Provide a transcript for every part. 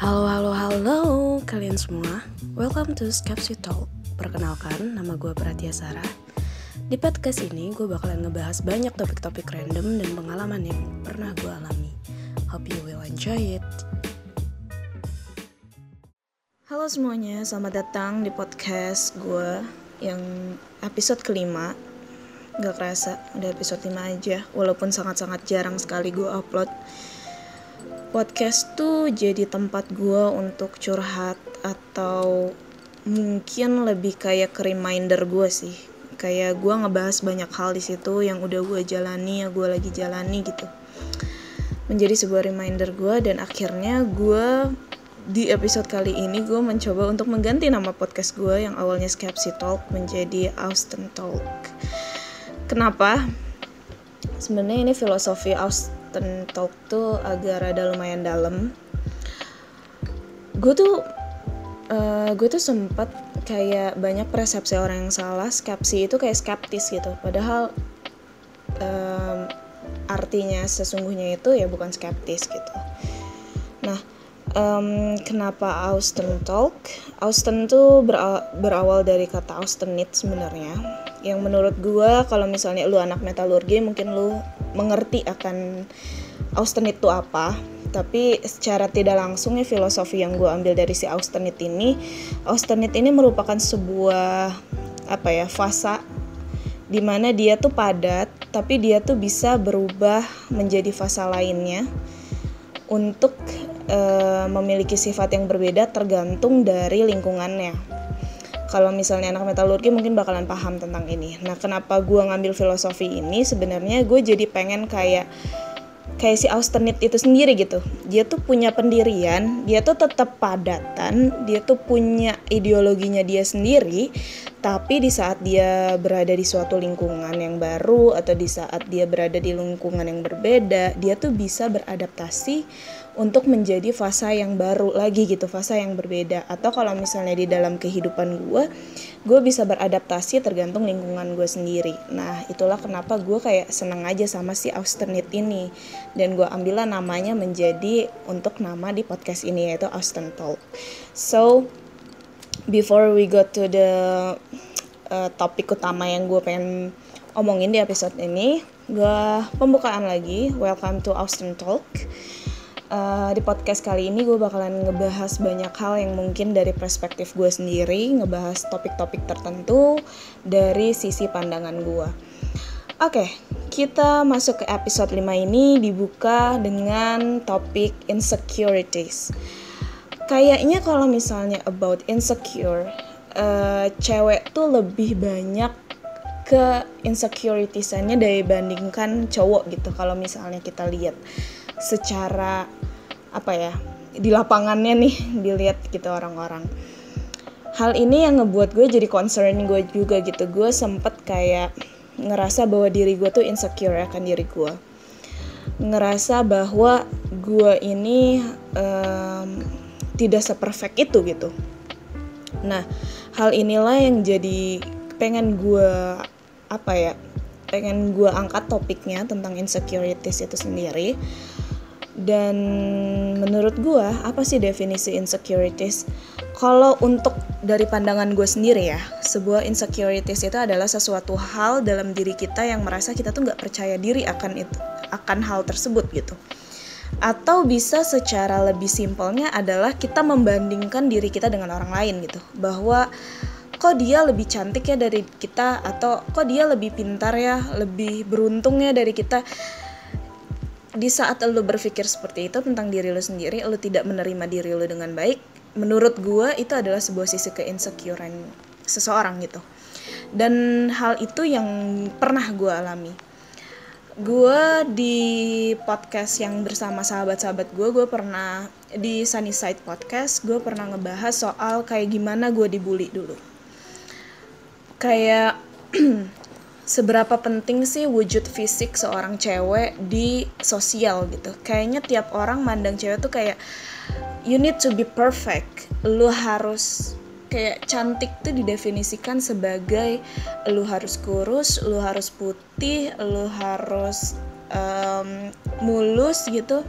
Halo, halo, halo kalian semua. Welcome to Skepsi Talk. Perkenalkan, nama gue Pratia Sarah. Di podcast ini, gue bakalan ngebahas banyak topik-topik random dan pengalaman yang pernah gue alami. Hope you will enjoy it. Halo semuanya, selamat datang di podcast gue yang episode kelima. Gak kerasa, udah episode 5 aja. Walaupun sangat-sangat jarang sekali gue upload podcast tuh jadi tempat gue untuk curhat atau mungkin lebih kayak ke reminder gue sih. Kayak gue ngebahas banyak hal di situ yang udah gue jalani ya gue lagi jalani gitu. Menjadi sebuah reminder gue dan akhirnya gue di episode kali ini gue mencoba untuk mengganti nama podcast gue yang awalnya Skepsi Talk menjadi Austin Talk. Kenapa? Sebenarnya ini filosofi Austin Ten Talk tuh agak rada lumayan dalam gue tuh uh, gue tuh sempat kayak banyak persepsi orang yang salah skepsi itu kayak skeptis gitu. Padahal um, artinya sesungguhnya itu ya bukan skeptis gitu. Nah um, kenapa Austin Talk? Austin tuh berawal dari kata Austenit sebenarnya. Yang menurut gue kalau misalnya lu anak metalurgi mungkin lu mengerti akan austenit itu apa. Tapi secara tidak langsung ya filosofi yang gue ambil dari si austenit ini austenit ini merupakan sebuah apa ya fasa di mana dia tuh padat tapi dia tuh bisa berubah menjadi fasa lainnya untuk e, memiliki sifat yang berbeda tergantung dari lingkungannya kalau misalnya anak metalurgi mungkin bakalan paham tentang ini. Nah, kenapa gue ngambil filosofi ini? Sebenarnya gue jadi pengen kayak kayak si Austenit itu sendiri gitu. Dia tuh punya pendirian, dia tuh tetap padatan, dia tuh punya ideologinya dia sendiri, tapi di saat dia berada di suatu lingkungan yang baru atau di saat dia berada di lingkungan yang berbeda, dia tuh bisa beradaptasi untuk menjadi fase yang baru lagi gitu, fase yang berbeda. Atau kalau misalnya di dalam kehidupan gue, gue bisa beradaptasi tergantung lingkungan gue sendiri. Nah, itulah kenapa gue kayak seneng aja sama si Austenit ini. Dan gue ambillah namanya menjadi untuk nama di podcast ini yaitu Austen Talk. So, before we go to the uh, topik utama yang gue pengen omongin di episode ini, gue pembukaan lagi. Welcome to Austin Talk uh, di podcast kali ini gue bakalan ngebahas banyak hal yang mungkin dari perspektif gue sendiri, ngebahas topik-topik tertentu dari sisi pandangan gue. Oke, okay, kita masuk ke episode 5 ini dibuka dengan topik insecurities. Kayaknya kalau misalnya about insecure, uh, cewek tuh lebih banyak ke insecuritiesnya dibandingkan cowok gitu. Kalau misalnya kita lihat secara apa ya di lapangannya nih dilihat gitu orang-orang. Hal ini yang ngebuat gue jadi concern gue juga gitu. Gue sempet kayak ngerasa bahwa diri gue tuh insecure akan diri gue. Ngerasa bahwa gue ini um, tidak seperfect itu gitu nah hal inilah yang jadi pengen gue apa ya pengen gue angkat topiknya tentang insecurities itu sendiri dan menurut gue apa sih definisi insecurities? Kalau untuk dari pandangan gue sendiri ya, sebuah insecurities itu adalah sesuatu hal dalam diri kita yang merasa kita tuh nggak percaya diri akan itu, akan hal tersebut gitu. Atau bisa secara lebih simpelnya adalah kita membandingkan diri kita dengan orang lain gitu, bahwa kok dia lebih cantik ya dari kita atau kok dia lebih pintar ya, lebih beruntung ya dari kita di saat lo berpikir seperti itu tentang diri lo sendiri, lo tidak menerima diri lo dengan baik, menurut gue itu adalah sebuah sisi keinsecurean seseorang gitu. Dan hal itu yang pernah gue alami. Gue di podcast yang bersama sahabat-sahabat gue, gue pernah di Sunnyside Podcast, gue pernah ngebahas soal kayak gimana gue dibully dulu. Kayak seberapa penting sih wujud fisik seorang cewek di sosial gitu. Kayaknya tiap orang mandang cewek tuh kayak you need to be perfect. Lu harus kayak cantik tuh didefinisikan sebagai lu harus kurus, lu harus putih, lu harus um, mulus gitu.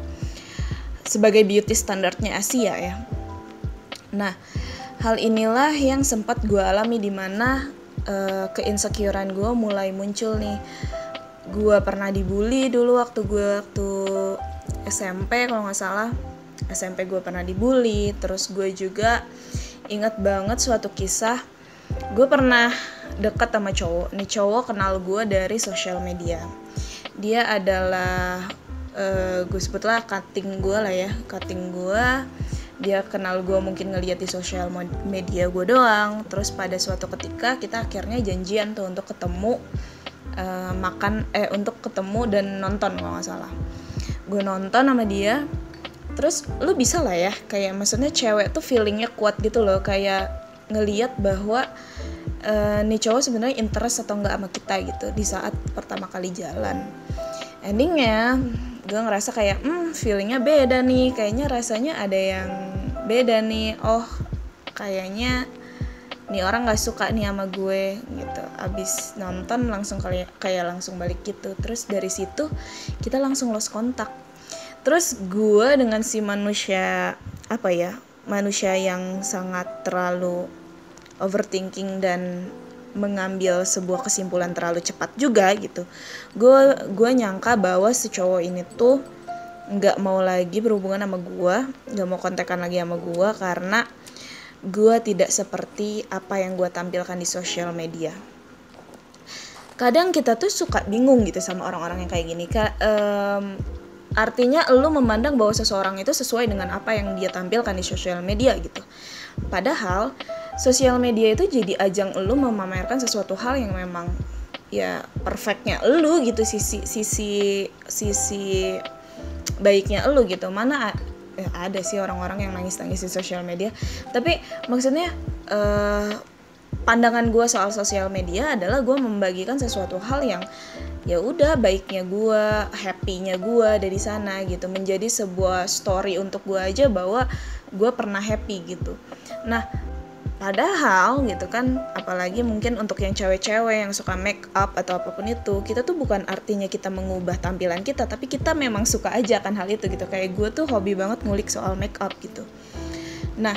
sebagai beauty standarnya Asia ya nah hal inilah yang sempat gue alami di mana uh, keinsecurean gue mulai muncul nih gue pernah dibully dulu waktu gue waktu SMP kalau nggak salah SMP gue pernah dibully terus gue juga inget banget suatu kisah. Gue pernah deket sama cowok. Nih cowok kenal gue dari sosial media. Dia adalah uh, gue sebutlah cutting gue lah ya cutting gue dia kenal gue mungkin ngeliat di sosial media gue doang. Terus pada suatu ketika kita akhirnya janjian tuh untuk ketemu uh, makan eh untuk ketemu dan nonton kalau nggak salah. Gue nonton sama dia terus lu bisa lah ya kayak maksudnya cewek tuh feelingnya kuat gitu loh kayak ngeliat bahwa uh, nih cowok sebenarnya interest atau enggak sama kita gitu di saat pertama kali jalan. Endingnya gue ngerasa kayak hmm feelingnya beda nih kayaknya rasanya ada yang beda nih oh kayaknya nih orang nggak suka nih sama gue gitu. Abis nonton langsung kayak kayak langsung balik gitu. Terus dari situ kita langsung lost kontak terus gue dengan si manusia apa ya manusia yang sangat terlalu overthinking dan mengambil sebuah kesimpulan terlalu cepat juga gitu. Gue gue nyangka bahwa si cowok ini tuh nggak mau lagi berhubungan sama gue nggak mau kontekan lagi sama gue karena gue tidak seperti apa yang gue tampilkan di sosial media. Kadang kita tuh suka bingung gitu sama orang-orang yang kayak gini. Ka, um, artinya lu memandang bahwa seseorang itu sesuai dengan apa yang dia tampilkan di sosial media gitu. Padahal sosial media itu jadi ajang lu memamerkan sesuatu hal yang memang ya perfectnya lu gitu. Sisi sisi sisi baiknya lu gitu. Mana ya ada sih orang-orang yang nangis-nangis di sosial media. Tapi maksudnya uh, pandangan gue soal sosial media adalah gue membagikan sesuatu hal yang ya udah baiknya gue happynya gue dari sana gitu menjadi sebuah story untuk gue aja bahwa gue pernah happy gitu nah Padahal gitu kan, apalagi mungkin untuk yang cewek-cewek yang suka make up atau apa pun itu, kita tuh bukan artinya kita mengubah tampilan kita, tapi kita memang suka aja kan hal itu gitu. Kayak gue tuh hobi banget ngulik soal make up gitu. Nah,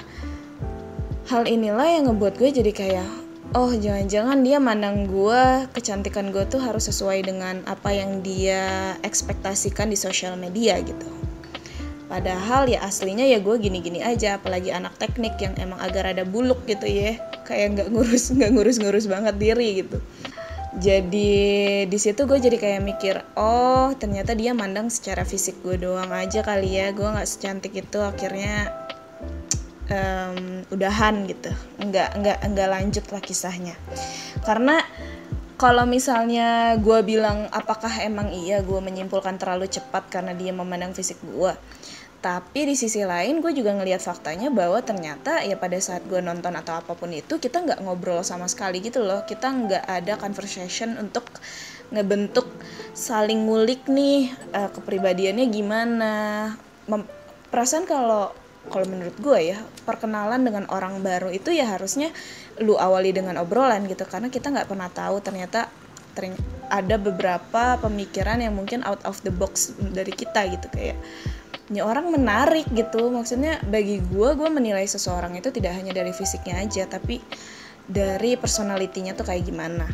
hal inilah yang ngebuat gue jadi kayak, oh jangan-jangan dia mandang gue, kecantikan gue tuh harus sesuai dengan apa yang dia ekspektasikan di sosial media gitu. Padahal ya aslinya ya gue gini-gini aja, apalagi anak teknik yang emang agak rada buluk gitu ya, kayak nggak ngurus nggak ngurus-ngurus banget diri gitu. Jadi di situ gue jadi kayak mikir, oh ternyata dia mandang secara fisik gue doang aja kali ya, gue nggak secantik itu. Akhirnya um, udahan gitu, nggak nggak nggak lanjut lah kisahnya. Karena kalau misalnya gue bilang apakah emang iya gue menyimpulkan terlalu cepat karena dia memandang fisik gue tapi di sisi lain gue juga ngelihat faktanya bahwa ternyata ya pada saat gue nonton atau apa pun itu kita nggak ngobrol sama sekali gitu loh. Kita nggak ada conversation untuk ngebentuk saling ngulik nih uh, kepribadiannya gimana. Mem perasaan kalau kalau menurut gue ya perkenalan dengan orang baru itu ya harusnya lu awali dengan obrolan gitu. Karena kita nggak pernah tahu ternyata ada beberapa pemikiran yang mungkin out of the box dari kita gitu. Kayak ini orang menarik gitu. Maksudnya bagi gue gue menilai seseorang itu tidak hanya dari fisiknya aja tapi dari personalitinya tuh kayak gimana.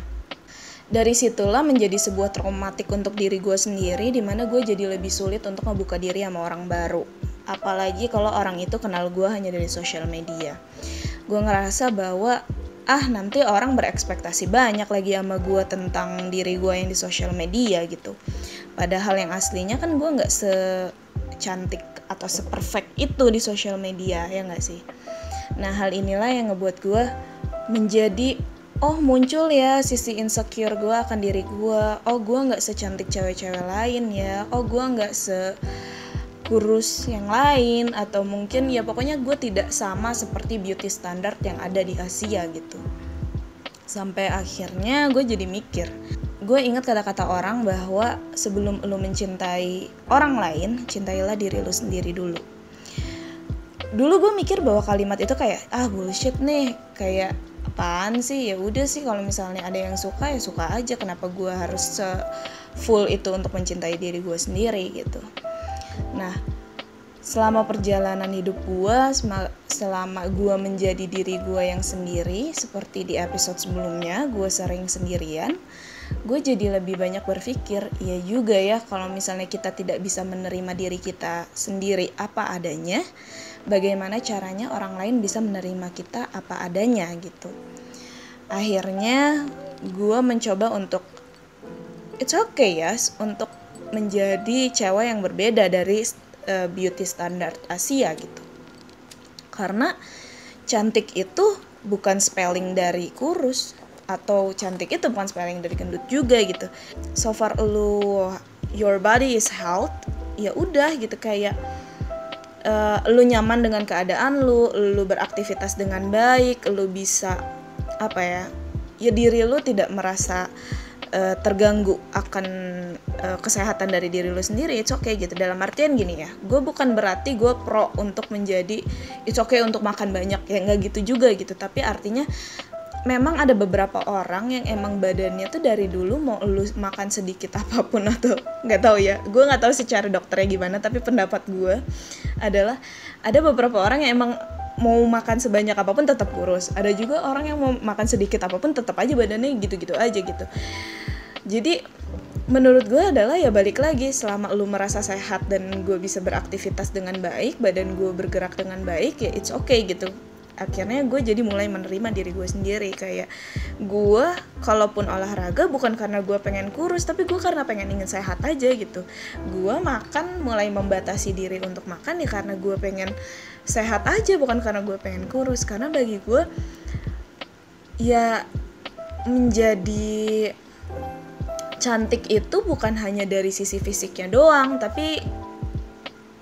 Dari situlah menjadi sebuah traumatik untuk diri gue sendiri di mana gue jadi lebih sulit untuk membuka diri sama orang baru apalagi kalau orang itu kenal gue hanya dari sosial media. Gue ngerasa bahwa ah nanti orang berekspektasi banyak lagi sama gue tentang diri gue yang di sosial media gitu. Padahal yang aslinya kan gue nggak se secantik atau seperfect itu di sosial media ya nggak sih? Nah hal inilah yang ngebuat gue menjadi oh muncul ya sisi insecure gue akan diri gue oh gue nggak secantik cewek-cewek lain ya. Oh gue nggak se kurus yang lain atau mungkin ya pokoknya gue tidak sama seperti beauty standard yang ada di Asia gitu. Sampai akhirnya gue jadi mikir gue ingat kata-kata orang bahwa sebelum lo mencintai orang lain, cintailah diri lo sendiri dulu. Dulu gue mikir bahwa kalimat itu kayak ah bullshit nih, kayak apaan sih? Ya udah sih kalau misalnya ada yang suka ya suka aja. Kenapa gue harus full itu untuk mencintai diri gue sendiri gitu nah selama perjalanan hidup gue selama gue menjadi diri gue yang sendiri seperti di episode sebelumnya gue sering sendirian gue jadi lebih banyak berpikir ya juga ya kalau misalnya kita tidak bisa menerima diri kita sendiri apa adanya bagaimana caranya orang lain bisa menerima kita apa adanya gitu. Akhirnya gue mencoba untuk it's okay ya untuk menjadi cewek yang berbeda dari uh, beauty standard Asia gitu. Karena cantik itu bukan spelling dari kurus atau cantik itu bukan spelling dari gendut juga gitu. So far lu your body is health ya udah gitu. Kayak uh, lu nyaman dengan keadaan lu lu beraktivitas dengan baik lu bisa apa ya ya diri lu tidak merasa uh, terganggu akan uh, kesehatan dari diri lu sendiri it's okay gitu. Dalam artian gini ya gue bukan berarti gue pro untuk menjadi it's okay untuk makan banyak ya nggak gitu juga gitu. Tapi artinya memang ada beberapa orang yang emang badannya tuh dari dulu mau lu makan sedikit apa pun atau nggak tahu ya. Gue nggak tahu secara dokternya gimana tapi pendapat gue adalah ada beberapa orang yang emang mau makan sebanyak apa pun tetap kurus. Ada juga orang yang mau makan sedikit apa pun tetap aja badannya gitu-gitu aja gitu. Jadi menurut gue adalah ya balik lagi selama lu merasa sehat dan gue bisa beraktivitas dengan baik badan gue bergerak dengan baik ya it's okay gitu. Akhirnya gue jadi mulai menerima diri gue sendiri. Kayak gue kalaupun olahraga bukan karena gue pengen kurus tapi gue karena pengen ingin sehat aja gitu. Gue makan mulai membatasi diri untuk makan ya karena gue pengen sehat aja bukan karena gue pengen kurus karena bagi gue ya menjadi cantik itu bukan hanya dari sisi fisiknya doang tapi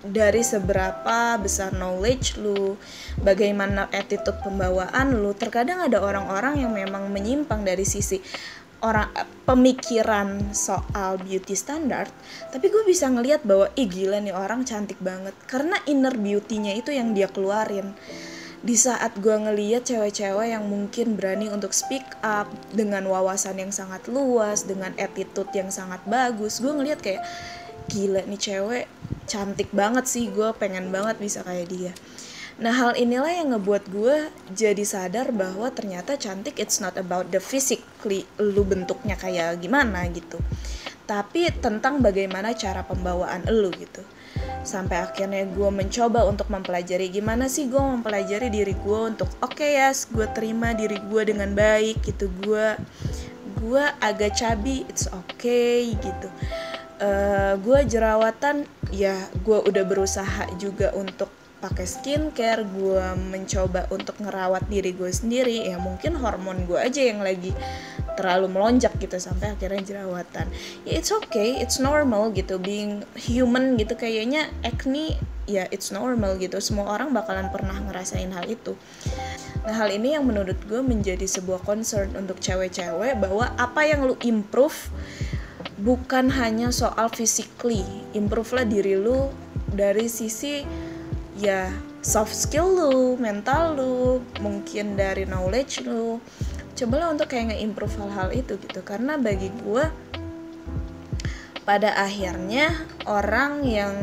dari seberapa besar knowledge lu, bagaimana attitude pembawaan lu. Terkadang ada orang-orang yang memang menyimpang dari sisi orang pemikiran soal beauty standard, tapi gue bisa ngelihat bahwa ih gila nih orang cantik banget karena inner beauty-nya itu yang dia keluarin. Di saat gue ngeliat cewek-cewek yang mungkin berani untuk speak up dengan wawasan yang sangat luas, dengan attitude yang sangat bagus, gue ngeliat kayak gila nih cewek cantik banget sih gue pengen banget bisa kayak dia nah hal inilah yang ngebuat gue jadi sadar bahwa ternyata cantik it's not about the physically lu bentuknya kayak gimana gitu. Tapi tentang bagaimana cara pembawaan lu gitu. Sampai akhirnya gue mencoba untuk mempelajari gimana sih gue mempelajari diri gue untuk oke okay, ya yes, gue terima diri gue dengan baik gitu. Gue gue agak cabi it's okay gitu. Uh, eh, gue jerawatan ya gue udah berusaha juga untuk pakai skincare gue mencoba untuk ngerawat diri gue sendiri ya mungkin hormon gue aja yang lagi terlalu melonjak gitu sampai akhirnya jerawatan. Ya it's okay it's normal gitu being human gitu kayaknya acne ya it's normal gitu. Semua orang bakalan pernah ngerasain hal itu. Nah hal ini yang menurut gue menjadi sebuah concern untuk cewek-cewek bahwa apa yang lu improve bukan hanya soal physically improve lah diri lu dari sisi ya soft skill lu mental lu mungkin dari knowledge lu. Cobalah untuk kayak nge-improve hal-hal itu gitu. Karena bagi gue pada akhirnya orang yang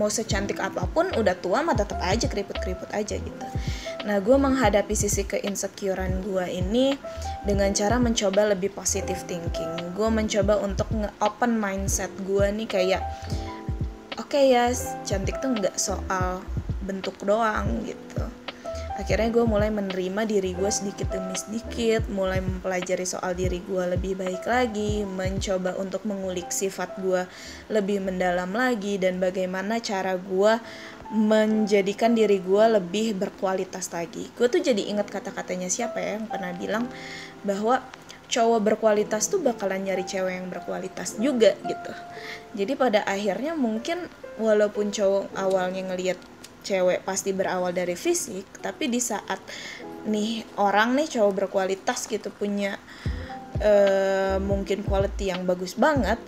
mau secantik apa pun udah tua mah tetap aja keriput-keriput aja gitu. Nah gue menghadapi sisi keinsecurean gue ini dengan cara mencoba lebih positive thinking. Gue mencoba untuk nge-open mindset gue nih kayak oke okay ya yes, cantik tuh nggak soal bentuk doang gitu. Akhirnya gue mulai menerima diri gue sedikit demi sedikit mulai mempelajari soal diri gue lebih baik lagi mencoba untuk mengulik sifat gue lebih mendalam lagi dan bagaimana cara gue menjadikan diri gue lebih berkualitas lagi. Gue tuh jadi ingat kata-katanya siapa ya yang pernah bilang bahwa cowok berkualitas tuh bakalan nyari cewek yang berkualitas juga gitu. Jadi pada akhirnya mungkin walaupun cowok awalnya ngelihat cewek pasti berawal dari fisik tapi di saat nih orang nih cowok berkualitas gitu punya uh, mungkin quality yang bagus banget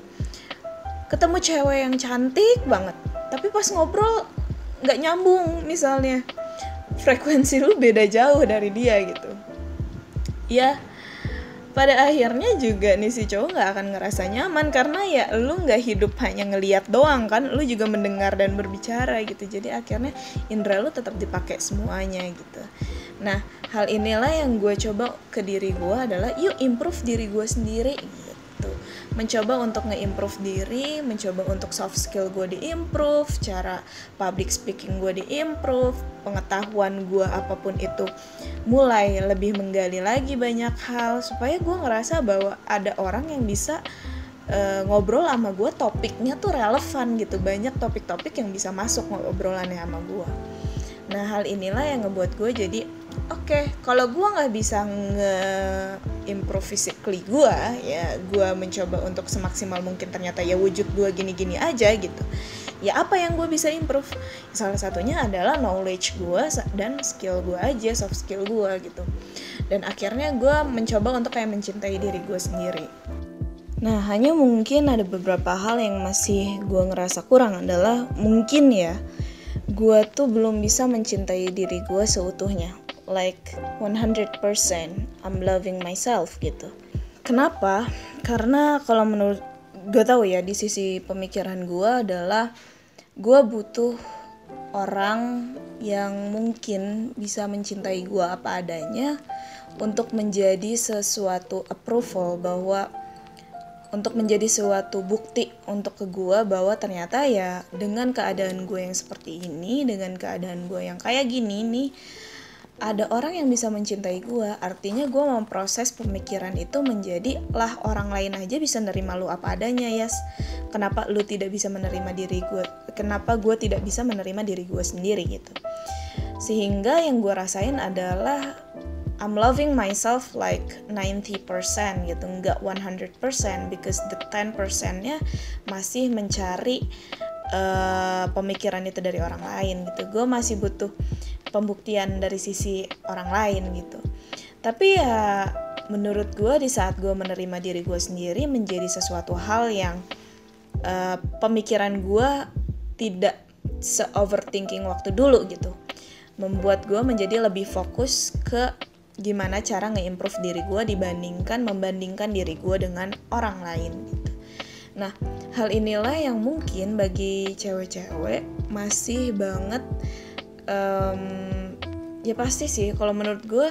ketemu cewek yang cantik banget. Tapi pas ngobrol nggak nyambung misalnya. Frekuensi lu beda jauh dari dia gitu. Ya pada akhirnya juga nih si cowok nggak akan ngerasa nyaman karena ya lu nggak hidup hanya ngeliat doang kan lu juga mendengar dan berbicara gitu. Jadi akhirnya indera lu tetap dipakai semuanya gitu. Nah hal inilah yang gue coba ke diri gue adalah yuk improve diri gue sendiri gitu. Mencoba untuk nge-improve diri, mencoba untuk soft skill gue di-improve, cara public speaking gue di-improve, pengetahuan gue apa pun itu mulai lebih menggali lagi banyak hal supaya gue ngerasa bahwa ada orang yang bisa uh, ngobrol sama gue topiknya tuh relevan gitu. Banyak topik-topik yang bisa masuk ngobrolannya sama gue nah hal inilah yang ngebuat gue jadi oke okay, kalau gue nggak bisa nge improve physically gue ya gue mencoba untuk semaksimal mungkin ternyata ya wujud gue gini-gini aja gitu. Ya apa yang gue bisa improve? Salah satunya adalah knowledge gue dan skill gue aja soft skill gue gitu. Dan akhirnya gue mencoba untuk kayak mencintai diri gue sendiri. Nah, hanya mungkin ada beberapa hal yang masih gue ngerasa kurang adalah mungkin ya, gue tuh belum bisa mencintai diri gue seutuhnya like 100% I'm loving myself gitu. Kenapa? Karena kalau menurut gue tahu ya di sisi pemikiran gue adalah gue butuh orang yang mungkin bisa mencintai gue apa adanya untuk menjadi sesuatu approval bahwa untuk menjadi suatu bukti untuk ke gue bahwa ternyata ya dengan keadaan gue yang seperti ini dengan keadaan gue yang kayak gini nih ada orang yang bisa mencintai gue artinya gue memproses pemikiran itu menjadi lah orang lain aja bisa nerima lu apa adanya yes. Kenapa lu tidak bisa menerima diri gue kenapa gue tidak bisa menerima diri gue sendiri gitu. Sehingga yang gue rasain adalah I'm loving myself like 90% gitu. Nggak 100% because the 10% nya masih mencari uh, pemikiran itu dari orang lain gitu. Gue masih butuh pembuktian dari sisi orang lain gitu. Tapi ya menurut gue di saat gue menerima diri gue sendiri menjadi sesuatu hal yang uh, pemikiran gue tidak se overthinking waktu dulu gitu. Membuat gue menjadi lebih fokus ke gimana cara nge-improve diri gue dibandingkan membandingkan diri gue dengan orang lain. gitu. Nah, hal inilah yang mungkin bagi cewek-cewek masih banget um, ya pasti sih kalau menurut gue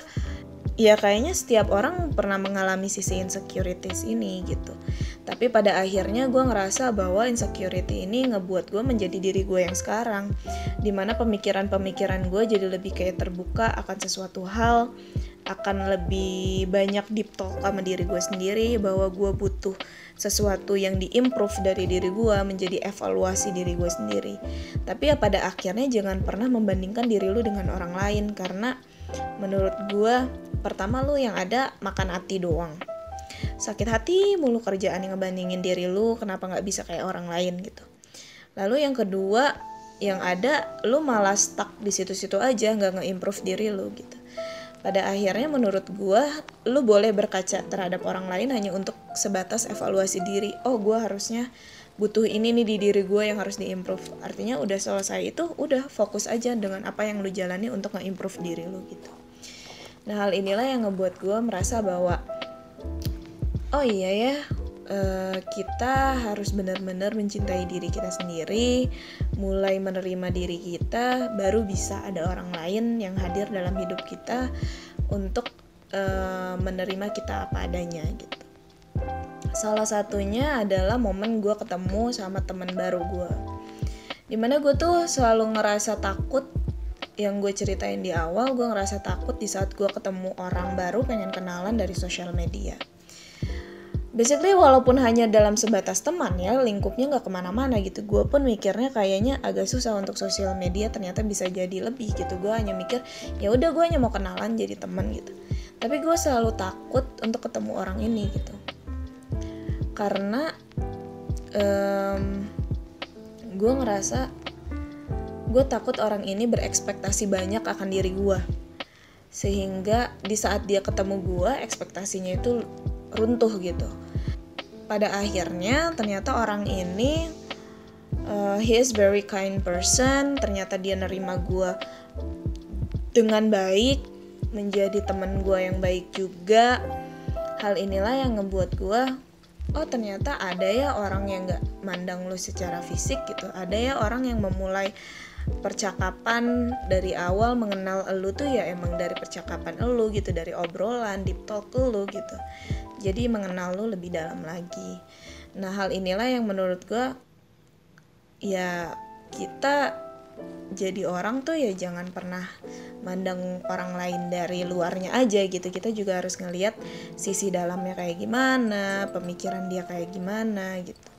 ya kayaknya setiap orang pernah mengalami sisi insecurities ini gitu. Tapi pada akhirnya gue ngerasa bahwa insecurity ini ngebuat gue menjadi diri gue yang sekarang di mana pemikiran-pemikiran gue jadi lebih kayak terbuka akan sesuatu hal akan lebih banyak deep talk sama diri gue sendiri bahwa gue butuh sesuatu yang diimprove dari diri gue menjadi evaluasi diri gue sendiri. Tapi ya pada akhirnya jangan pernah membandingkan diri lu dengan orang lain karena menurut gue pertama lu yang ada makan hati doang. Sakit hati mulu kerjaan yang ngebandingin diri lu kenapa nggak bisa kayak orang lain gitu. Lalu yang kedua yang ada lu malah stuck di situ-situ aja nggak nge-improve diri lu gitu pada akhirnya menurut gue lu boleh berkaca terhadap orang lain hanya untuk sebatas evaluasi diri. Oh gue harusnya butuh ini nih di diri gue yang harus diimprove. Artinya udah selesai itu udah fokus aja dengan apa yang lu jalani untuk nge-improve diri lu gitu. Nah hal inilah yang ngebuat gue merasa bahwa oh iya ya uh, kita harus benar-benar mencintai diri kita sendiri, mulai menerima diri kita, baru bisa ada orang lain yang hadir dalam hidup kita untuk uh, menerima kita apa adanya gitu. Salah satunya adalah momen gue ketemu sama teman baru gue, di mana gue tuh selalu ngerasa takut yang gue ceritain di awal gue ngerasa takut di saat gue ketemu orang baru pengen kenalan dari sosial media basically walaupun hanya dalam sebatas teman ya lingkupnya nggak ke mana-mana gitu. Gue pun mikirnya kayaknya agak susah untuk sosial media ternyata bisa jadi lebih gitu. Gue hanya mikir ya udah gue hanya mau kenalan jadi teman gitu. Tapi gue selalu takut untuk ketemu orang ini gitu. Karena um, gue ngerasa gue takut orang ini berekspektasi banyak akan diri gue sehingga di saat dia ketemu gue ekspektasinya itu runtuh gitu pada akhirnya ternyata orang ini uh, he is very kind person. Ternyata dia nerima gue dengan baik menjadi teman gue yang baik juga. Hal inilah yang ngebuat gue oh ternyata ada ya orang yang gak mandang lu secara fisik gitu. Ada ya orang yang memulai percakapan dari awal mengenal elu tuh ya emang dari percakapan elu gitu dari obrolan deep talk elu gitu jadi mengenal lu lebih dalam lagi. Nah hal inilah yang menurut gue ya kita jadi orang tuh ya jangan pernah mandang orang lain dari luarnya aja gitu. Kita juga harus ngelihat sisi dalamnya kayak gimana pemikiran dia kayak gimana gitu.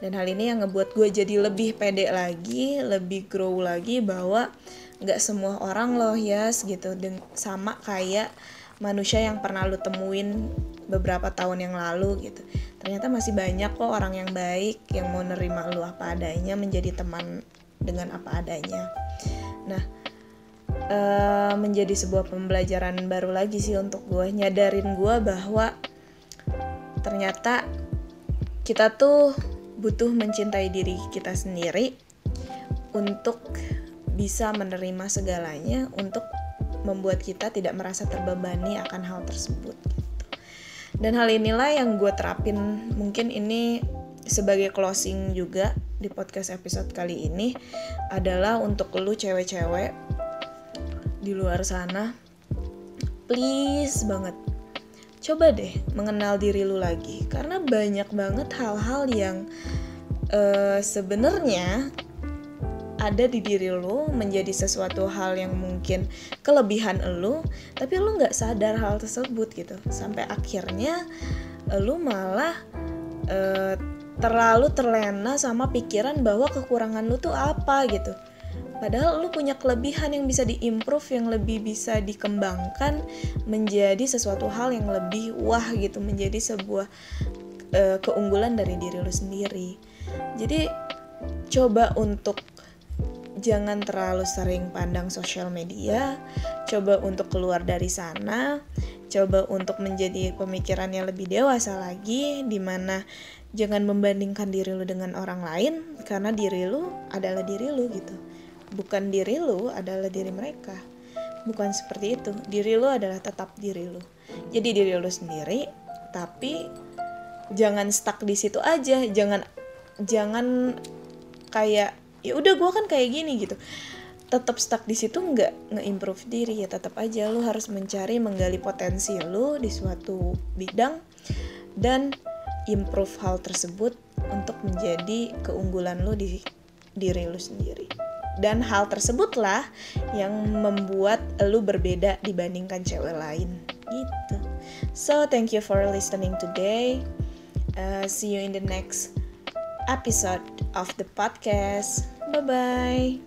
Dan hal ini yang ngebuat gue jadi lebih pede lagi lebih grow lagi bahwa nggak semua orang loh ya yes, gitu sama kayak manusia yang pernah lu temuin beberapa tahun yang lalu gitu. Ternyata masih banyak kok orang yang baik yang mau nerima lu apa adanya menjadi teman dengan apa adanya. Nah uh, menjadi sebuah pembelajaran baru lagi sih untuk gue nyadarin gue bahwa ternyata kita tuh butuh mencintai diri kita sendiri untuk bisa menerima segalanya untuk membuat kita tidak merasa terbebani akan hal tersebut gitu. Dan hal inilah yang gue terapin mungkin ini sebagai closing juga di podcast episode kali ini adalah untuk lu cewek-cewek di luar sana please banget coba deh mengenal diri lu lagi karena banyak banget hal-hal yang uh, sebenarnya ada di diri lu menjadi sesuatu hal yang mungkin kelebihan lu tapi lu nggak sadar hal tersebut gitu sampai akhirnya lu malah uh, terlalu terlena sama pikiran bahwa kekurangan lu tuh apa gitu Padahal lu punya kelebihan yang bisa diimprove, yang lebih bisa dikembangkan menjadi sesuatu hal yang lebih wah gitu, menjadi sebuah uh, keunggulan dari diri lu sendiri. Jadi coba untuk jangan terlalu sering pandang sosial media, coba untuk keluar dari sana, coba untuk menjadi pemikiran yang lebih dewasa lagi, di mana jangan membandingkan diri lu dengan orang lain, karena diri lu adalah diri lu gitu. Bukan diri lu adalah diri mereka. Bukan seperti itu. Diri lu adalah tetap diri lu. Jadi diri lu sendiri tapi jangan stuck di situ aja. Jangan jangan kayak ya udah gue kan kayak gini gitu. Tetap stuck di situ nggak nge-improve diri ya tetap aja lu harus mencari menggali potensi lu di suatu bidang dan improve hal tersebut untuk menjadi keunggulan lu di diri lu sendiri. Dan hal tersebutlah yang membuat lu berbeda dibandingkan cewek lain gitu. So thank you for listening today. Uh, see you in the next episode of the podcast. Bye bye